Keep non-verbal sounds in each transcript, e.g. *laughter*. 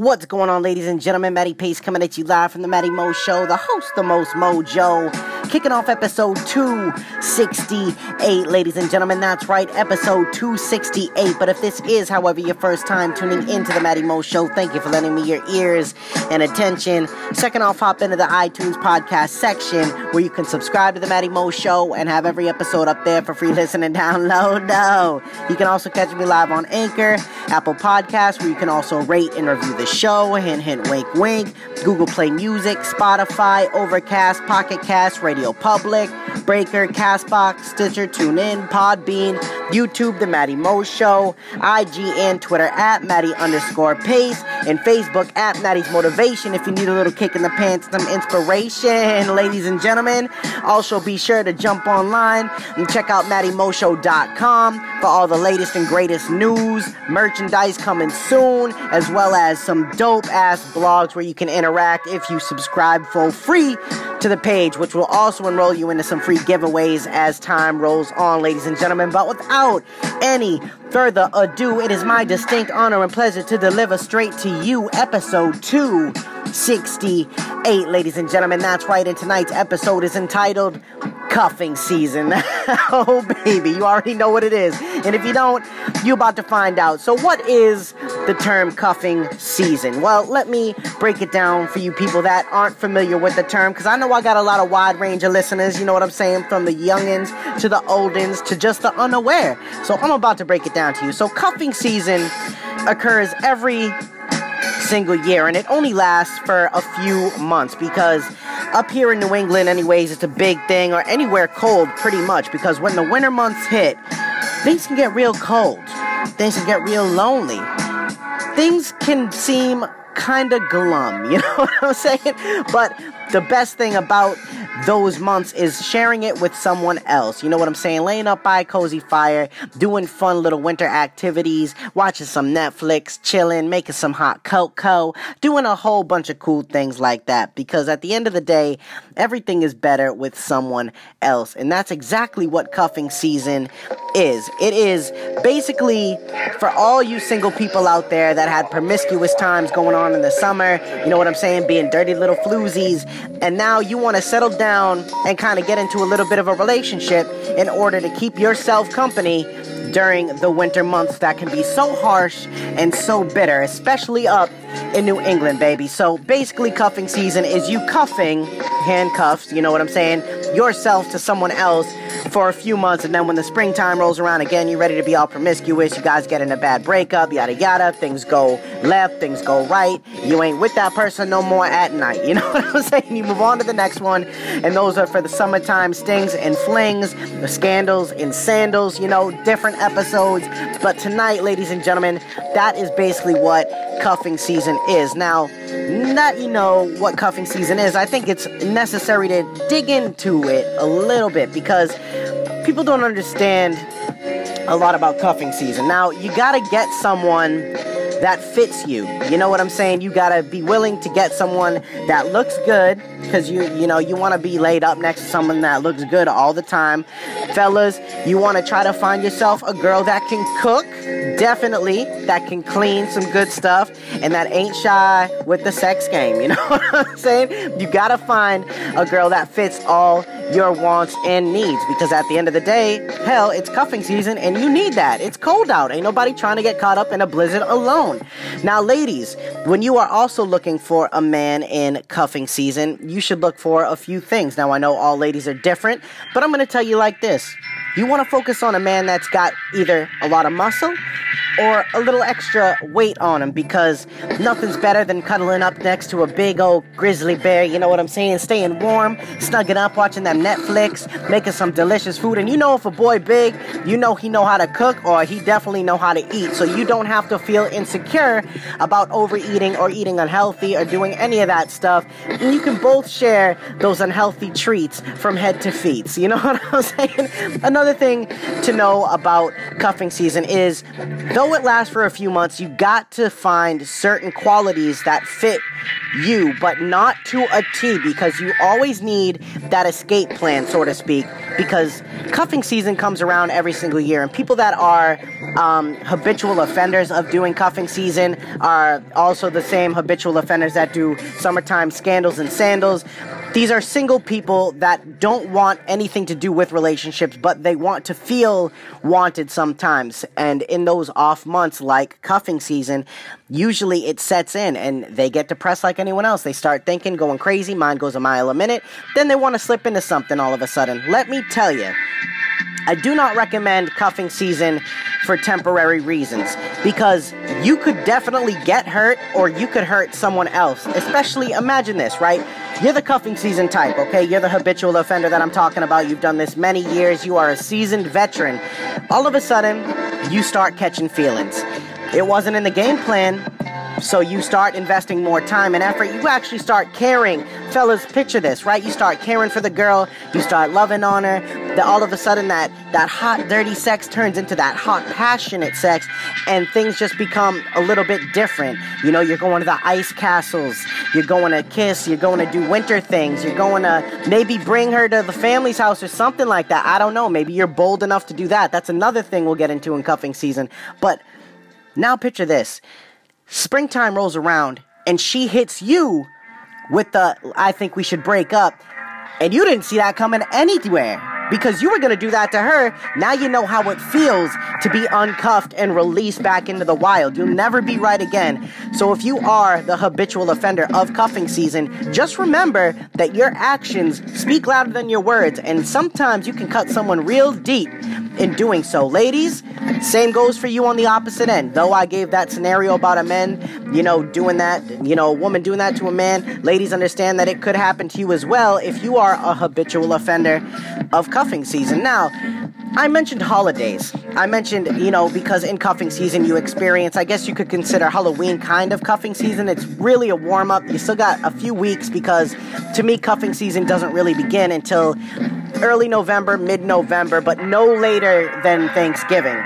What's going on, ladies and gentlemen? Matty Pace coming at you live from the Matty Mo Show, the host, the most mojo. Kicking off episode 268, ladies and gentlemen. That's right, episode 268. But if this is, however, your first time tuning into the Matty Mo Show, thank you for lending me your ears and attention. Second off, hop into the iTunes podcast section where you can subscribe to the Matty Mo Show and have every episode up there for free *laughs* listen and download. No. You can also catch me live on Anchor, Apple Podcasts, where you can also rate and review the show. Hint, hint, wink, wink. Google Play Music, Spotify, Overcast, Pocket Cast, Radio Public, Breaker, Castbox, Stitcher, TuneIn, Podbean, YouTube, The Matty Mo Show, IG and Twitter at Matty underscore Pace, and Facebook at Matty's Motivation if you need a little kick in the pants, some inspiration, ladies and gentlemen. Also, be sure to jump online and check out MattyMoShow.com for all the latest and greatest news, merchandise coming soon, as well as some dope ass blogs where you can interact if you subscribe for free to the page, which will also enroll you into some free giveaways as time rolls on, ladies and gentlemen. But without any further ado, it is my distinct honor and pleasure to deliver straight to you episode 268, ladies and gentlemen. That's right, and tonight's episode is entitled Cuffing Season. *laughs* oh, baby, you already know what it is. And if you don't, you're about to find out. So, what is the term cuffing season? Well, let me break it down for you people that aren't familiar with the term, because I know I got a lot of wide range of listeners, you know what I'm saying, from the youngins to the oldins to just the unaware. So I'm about to break it down to you. So cuffing season occurs every single year, and it only lasts for a few months because up here in New England, anyways, it's a big thing, or anywhere cold, pretty much, because when the winter months hit, things can get real cold. Things can get real lonely. Things can seem kind of glum, *laughs* you know what I'm saying? But the best thing about those months is sharing it with someone else. You know what I'm saying? Laying up by a cozy fire, doing fun little winter activities, watching some Netflix, chilling, making some hot cocoa, doing a whole bunch of cool things like that. Because at the end of the day, everything is better with someone else. And that's exactly what cuffing season is. It is basically for all you single people out there that had promiscuous times going on in the summer, you know what I'm saying? Being dirty little floozies. And now you want to settle down and kind of get into a little bit of a relationship in order to keep yourself company during the winter months that can be so harsh and so bitter, especially up in New England, baby. So basically, cuffing season is you cuffing, handcuffs, you know what I'm saying, yourself to someone else for a few months, and then when the springtime rolls around again, you're ready to be all promiscuous. You guys get in a bad breakup, yada yada. Things go left, things go right. You ain't with that person no more at night. *laughs* You know what I'm saying? You move on to the next one, and those are for the summertime stings and flings, the scandals and sandals. You know, different episodes. But tonight, ladies and gentlemen, that is basically what cuffing season is. Now, that you know what cuffing season is, I think it's necessary to dig into it a little bit because people don't understand a lot about cuffing season. Now, you gotta get someone that fits you. You know what I'm saying? You gotta be willing to get someone that looks good because you you know you want to be laid up next to someone that looks good all the time. Fellas, you want to try to find yourself a girl that can cook, definitely that can clean some good stuff and that ain't shy with the sex game. You *laughs* know what I'm saying? You gotta find a girl that fits all your wants and needs because at the end of the day, hell, it's cuffing season and you need that. It's cold out. Ain't nobody trying to get caught up in a blizzard alone. Now, ladies, when you are also looking for a man in cuffing season, you should look for a few things. Now, I know all ladies are different, but I'm going to tell you like this. You want to focus on a man that's got either a lot of muscle or a little extra weight on him because nothing's better than cuddling up next to a big old grizzly bear, you know what I'm saying? Staying warm, snugging up, watching that Netflix, making some delicious food. And you know if a boy big, you know he know how to cook or he definitely know how to eat. So you don't have to feel insecure about overeating or eating unhealthy or doing any of that stuff. And you can both share those unhealthy treats from head to feet. So you know *laughs* what I'm saying? Another another thing to know about cuffing season is though it lasts for a few months, you got to find certain qualities that fit you, but not to a T because you always need that escape plan, so to speak, because cuffing season comes around every single year, and people that are um, habitual offenders of doing cuffing season are also the same habitual offenders that do summertime scandals and sandals. These are single people that don't want anything to do with relationships, but they want to feel wanted sometimes. And in those off months, like cuffing season, usually it sets in and they get depressed like anyone else. They start thinking, going crazy, mind goes a mile a minute. Then they want to slip into something all of a sudden. Let me tell you, I do not recommend cuffing season for temporary reasons because you could definitely get hurt or you could hurt someone else. Especially, imagine this, right? You're the cuffing season type, okay? You're the habitual offender that I'm talking about. You've done this many years. You are a seasoned veteran. All of a sudden, you start catching feelings. It wasn't in the game plan, so you start investing more time and effort. You actually start caring. Fellas, picture this, right? You start caring for the girl. You start loving on her. That all of a sudden that that hot, dirty sex turns into that hot, passionate sex, and things just become a little bit different. You know, you're going to the ice castles. You're going to kiss. You're going to do winter things. You're going to maybe bring her to the family's house or something like that. I don't know. Maybe you're bold enough to do that. That's another thing we'll get into in cuffing season. But now picture this springtime rolls around and she hits you with the I think we should break up. And you didn't see that coming anywhere because you were going to do that to her. Now you know how it feels to be uncuffed and released back into the wild. You'll never be right again. So if you are the habitual offender of cuffing season, just remember that your actions speak louder than your words, and sometimes you can cut someone real deep in doing so. Ladies, same goes for you on the opposite end. Though I gave that scenario about a man, you know, doing that, you know, a woman doing that to a man, ladies understand that it could happen to you as well if you are a habitual offender of cuffing season. Now, I mentioned holidays. I mentioned, you know, because in cuffing season you experience, I guess you could consider Halloween kind of cuffing season. It's really a warm up. You still got a few weeks because to me, cuffing season doesn't really begin until early November, mid November, but no later than Thanksgiving.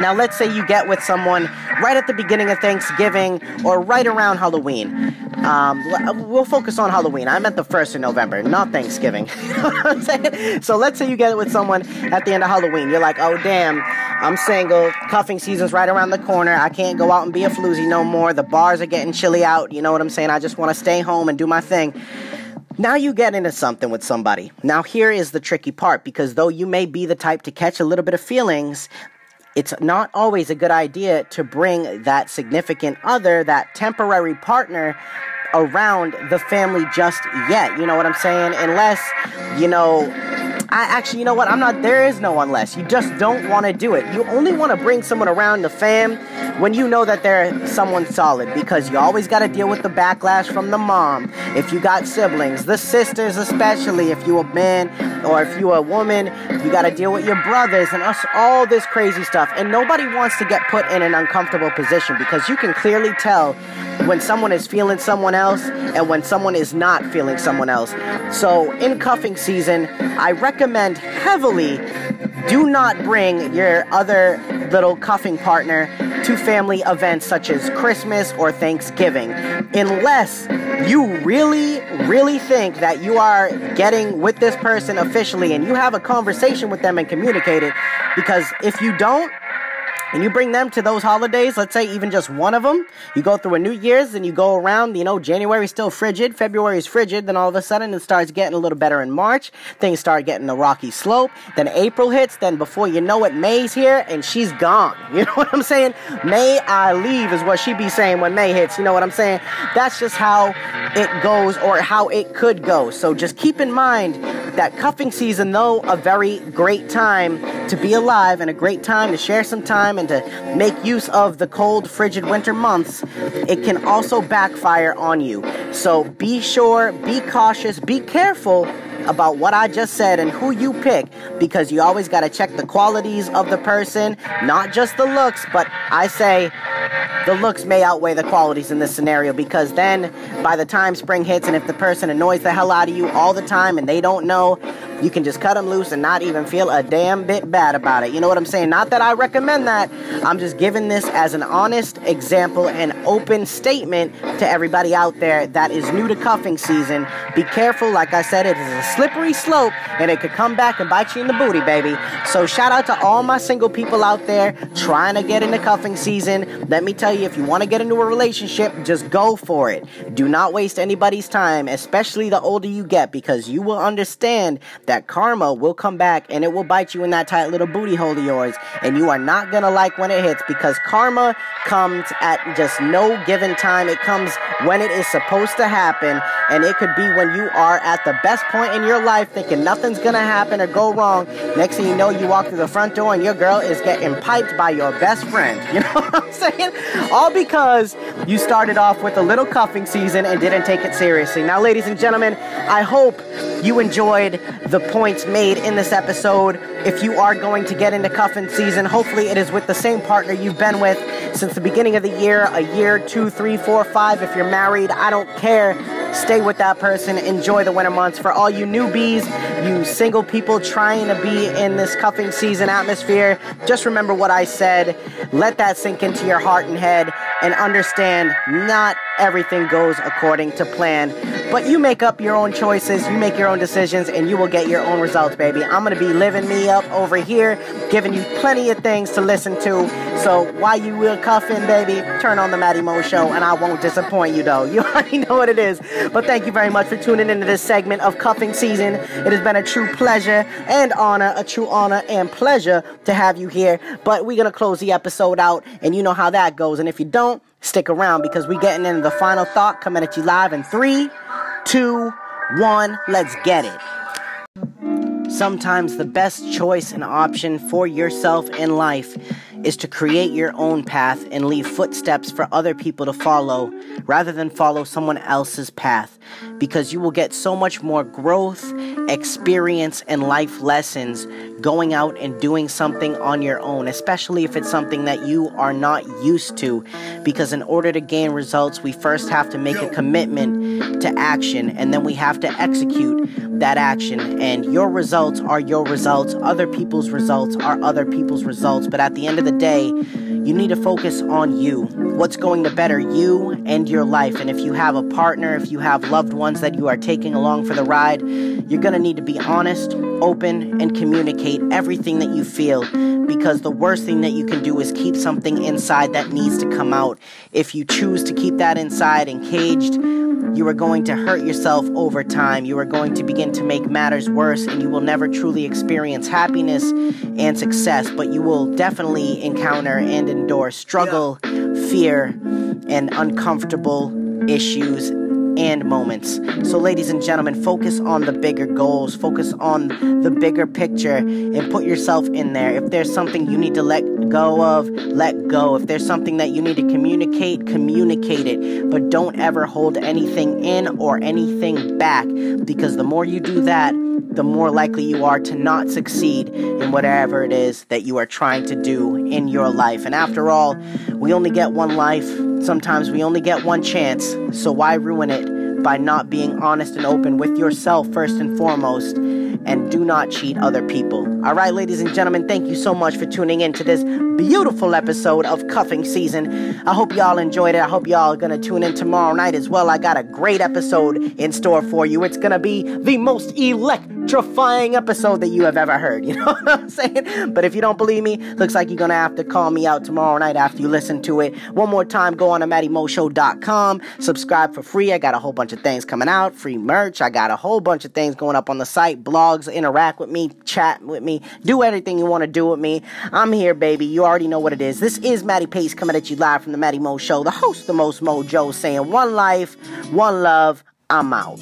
Now, let's say you get with someone right at the beginning of Thanksgiving or right around Halloween. Um, we'll focus on Halloween. I meant the first of November, not Thanksgiving. *laughs* so let's say you get it with someone at the end of Halloween. You're like, oh damn, I'm single. Cuffing season's right around the corner. I can't go out and be a floozy no more. The bars are getting chilly out. You know what I'm saying? I just want to stay home and do my thing. Now you get into something with somebody. Now here is the tricky part because though you may be the type to catch a little bit of feelings, it's not always a good idea to bring that significant other, that temporary partner, around the family just yet. You know what I'm saying? Unless, you know, I actually, you know what? I'm not, there is no unless. You just don't want to do it. You only want to bring someone around the fam when you know that they're someone solid because you always got to deal with the backlash from the mom. If you got siblings, the sisters, especially if you a man or if you a woman, you got to deal with your brothers and us, all this crazy stuff. And nobody wants to get put in an uncomfortable position because you can clearly tell when someone is feeling someone else and when someone is not feeling someone else. So, in cuffing season, I recommend heavily do not bring your other little cuffing partner to family events such as Christmas or Thanksgiving unless you really, really think that you are getting with this person officially and you have a conversation with them and communicate it. Because if you don't, and you bring them to those holidays, let's say even just one of them, you go through a New Year's and you go around, you know, January's still frigid, February's frigid, then all of a sudden it starts getting a little better in March, things start getting a rocky slope, then April hits, then before you know it, May's here and she's gone. *laughs* You know what I'm saying? May I leave is what she be saying when May hits, you know what I'm saying? That's just how it goes or how it could go. So just keep in mind that cuffing season, though a very great time to be alive and a great time to share some time and to make use of the cold, frigid winter months, it can also backfire on you. So be sure, be cautious, be careful about what I just said and who you pick because you always got to check the qualities of the person, not just the looks, but I say the looks may outweigh the qualities in this scenario because then by the time spring hits and if the person annoys the hell out of you all the time and they don't know, you can just cut them loose and not even feel a damn bit bad about it. You know what I'm saying? Not that I recommend that. I'm just giving this as an honest example and open statement to everybody out there that is new to cuffing season. Be careful. Like I said, it is a slippery slope and it could come back and bite you in the booty, baby. So shout out to all my single people out there trying to get into cuffing season. Let me tell you, if you want to get into a relationship, just go for it. Do not waste anybody's time, especially the older you get, because you will understand that karma will come back and it will bite you in that tight little booty hole of yours. And you are not going to like when it hits because karma comes at just no given time. It comes when it is supposed to happen. And it could be when you are at the best point in your life thinking nothing's going to happen or go wrong. Next thing you know, you walk through the front door and your girl is getting piped by your best friend. *laughs* You know what I'm saying? All because you started off with a little cuffing season and didn't take it seriously. Now, ladies and gentlemen, I hope you enjoyed the points made in this episode. If you are going to get into cuffing season, hopefully it is with the same partner you've been with since the beginning of the year a year, two, three, four, five. If you're married, I don't care. Stay with that person. Enjoy the winter months. For all you newbies, you single people trying to be in this cuffing season atmosphere, just remember what I said. Let that sink into your heart and head and understand not everything goes according to plan. But you make up your own choices, you make your own decisions, and you will get your own results, baby. I'm gonna be living me up over here, giving you plenty of things to listen to. So while you will cuff in, baby, turn on the Matty Mo Show, and I won't disappoint you, though. *laughs* You already know what it is. But thank you very much for tuning into this segment of cuffing season. It has been a true pleasure and honor, a true honor and pleasure to have you here. But we're gonna close the episode out, and you know how that goes. And if you don't, stick around because we're getting into the final thought coming at you live in three, two, one. Let's get it. Sometimes the best choice and option for yourself in life is to create your own path and leave footsteps for other people to follow rather than follow someone else's path because you will get so much more growth, experience, and life lessons going out and doing something on your own, especially if it's something that you are not used to. Because in order to gain results, we first have to make a commitment to action and then we have to execute that action. And your results are your results, other people's results are other people's results. But at the end of the day, you need to focus on you. What's going to better you and your life. And if you have a partner, if you have loved ones that you are taking along for the ride, you're going to need to be honest, open, and communicate everything that you feel. Because the worst thing that you can do is keep something inside that needs to come out. If you choose to keep that inside and caged, you are going to hurt yourself over time. You are going to begin to make matters worse, and you will never truly experience happiness and success. But you will definitely encounter and endure struggle, fear, and uncomfortable issues and moments. So, ladies and gentlemen, focus on the bigger goals, focus on the bigger picture, and put yourself in there. If there's something you need to let go of, let go. If there's something that you need to communicate, communicate it. But don't ever hold anything in or anything back because the more you do that, the more likely you are to not succeed in whatever it is that you are trying to do in your life. And after all, we only get one life. Sometimes we only get one chance. So why ruin it by not being honest and open with yourself first and foremost? And do not cheat other people. All right, ladies and gentlemen, thank you so much for tuning in to this beautiful episode of Cuffing Season. I hope y'all enjoyed it. I hope y'all are going to tune in tomorrow night as well. I got a great episode in store for you. It's going to be the most electrifying episode that you have ever heard. *laughs* You know what I'm saying? But if you don't believe me, looks like you're going to have to call me out tomorrow night after you listen to it. One more time, go on to MattyMoShow.com. Subscribe for free. I got a whole bunch of things coming out. Free merch. I got a whole bunch of things going up on the site. Blogs, interact with me, chat with me, do anything you want to do with me. I'm here, baby. You already know what it is. This is Matty Pace coming at you live from the Matty Mo Show, the host, the most mojo, saying one life, one love. I'm out.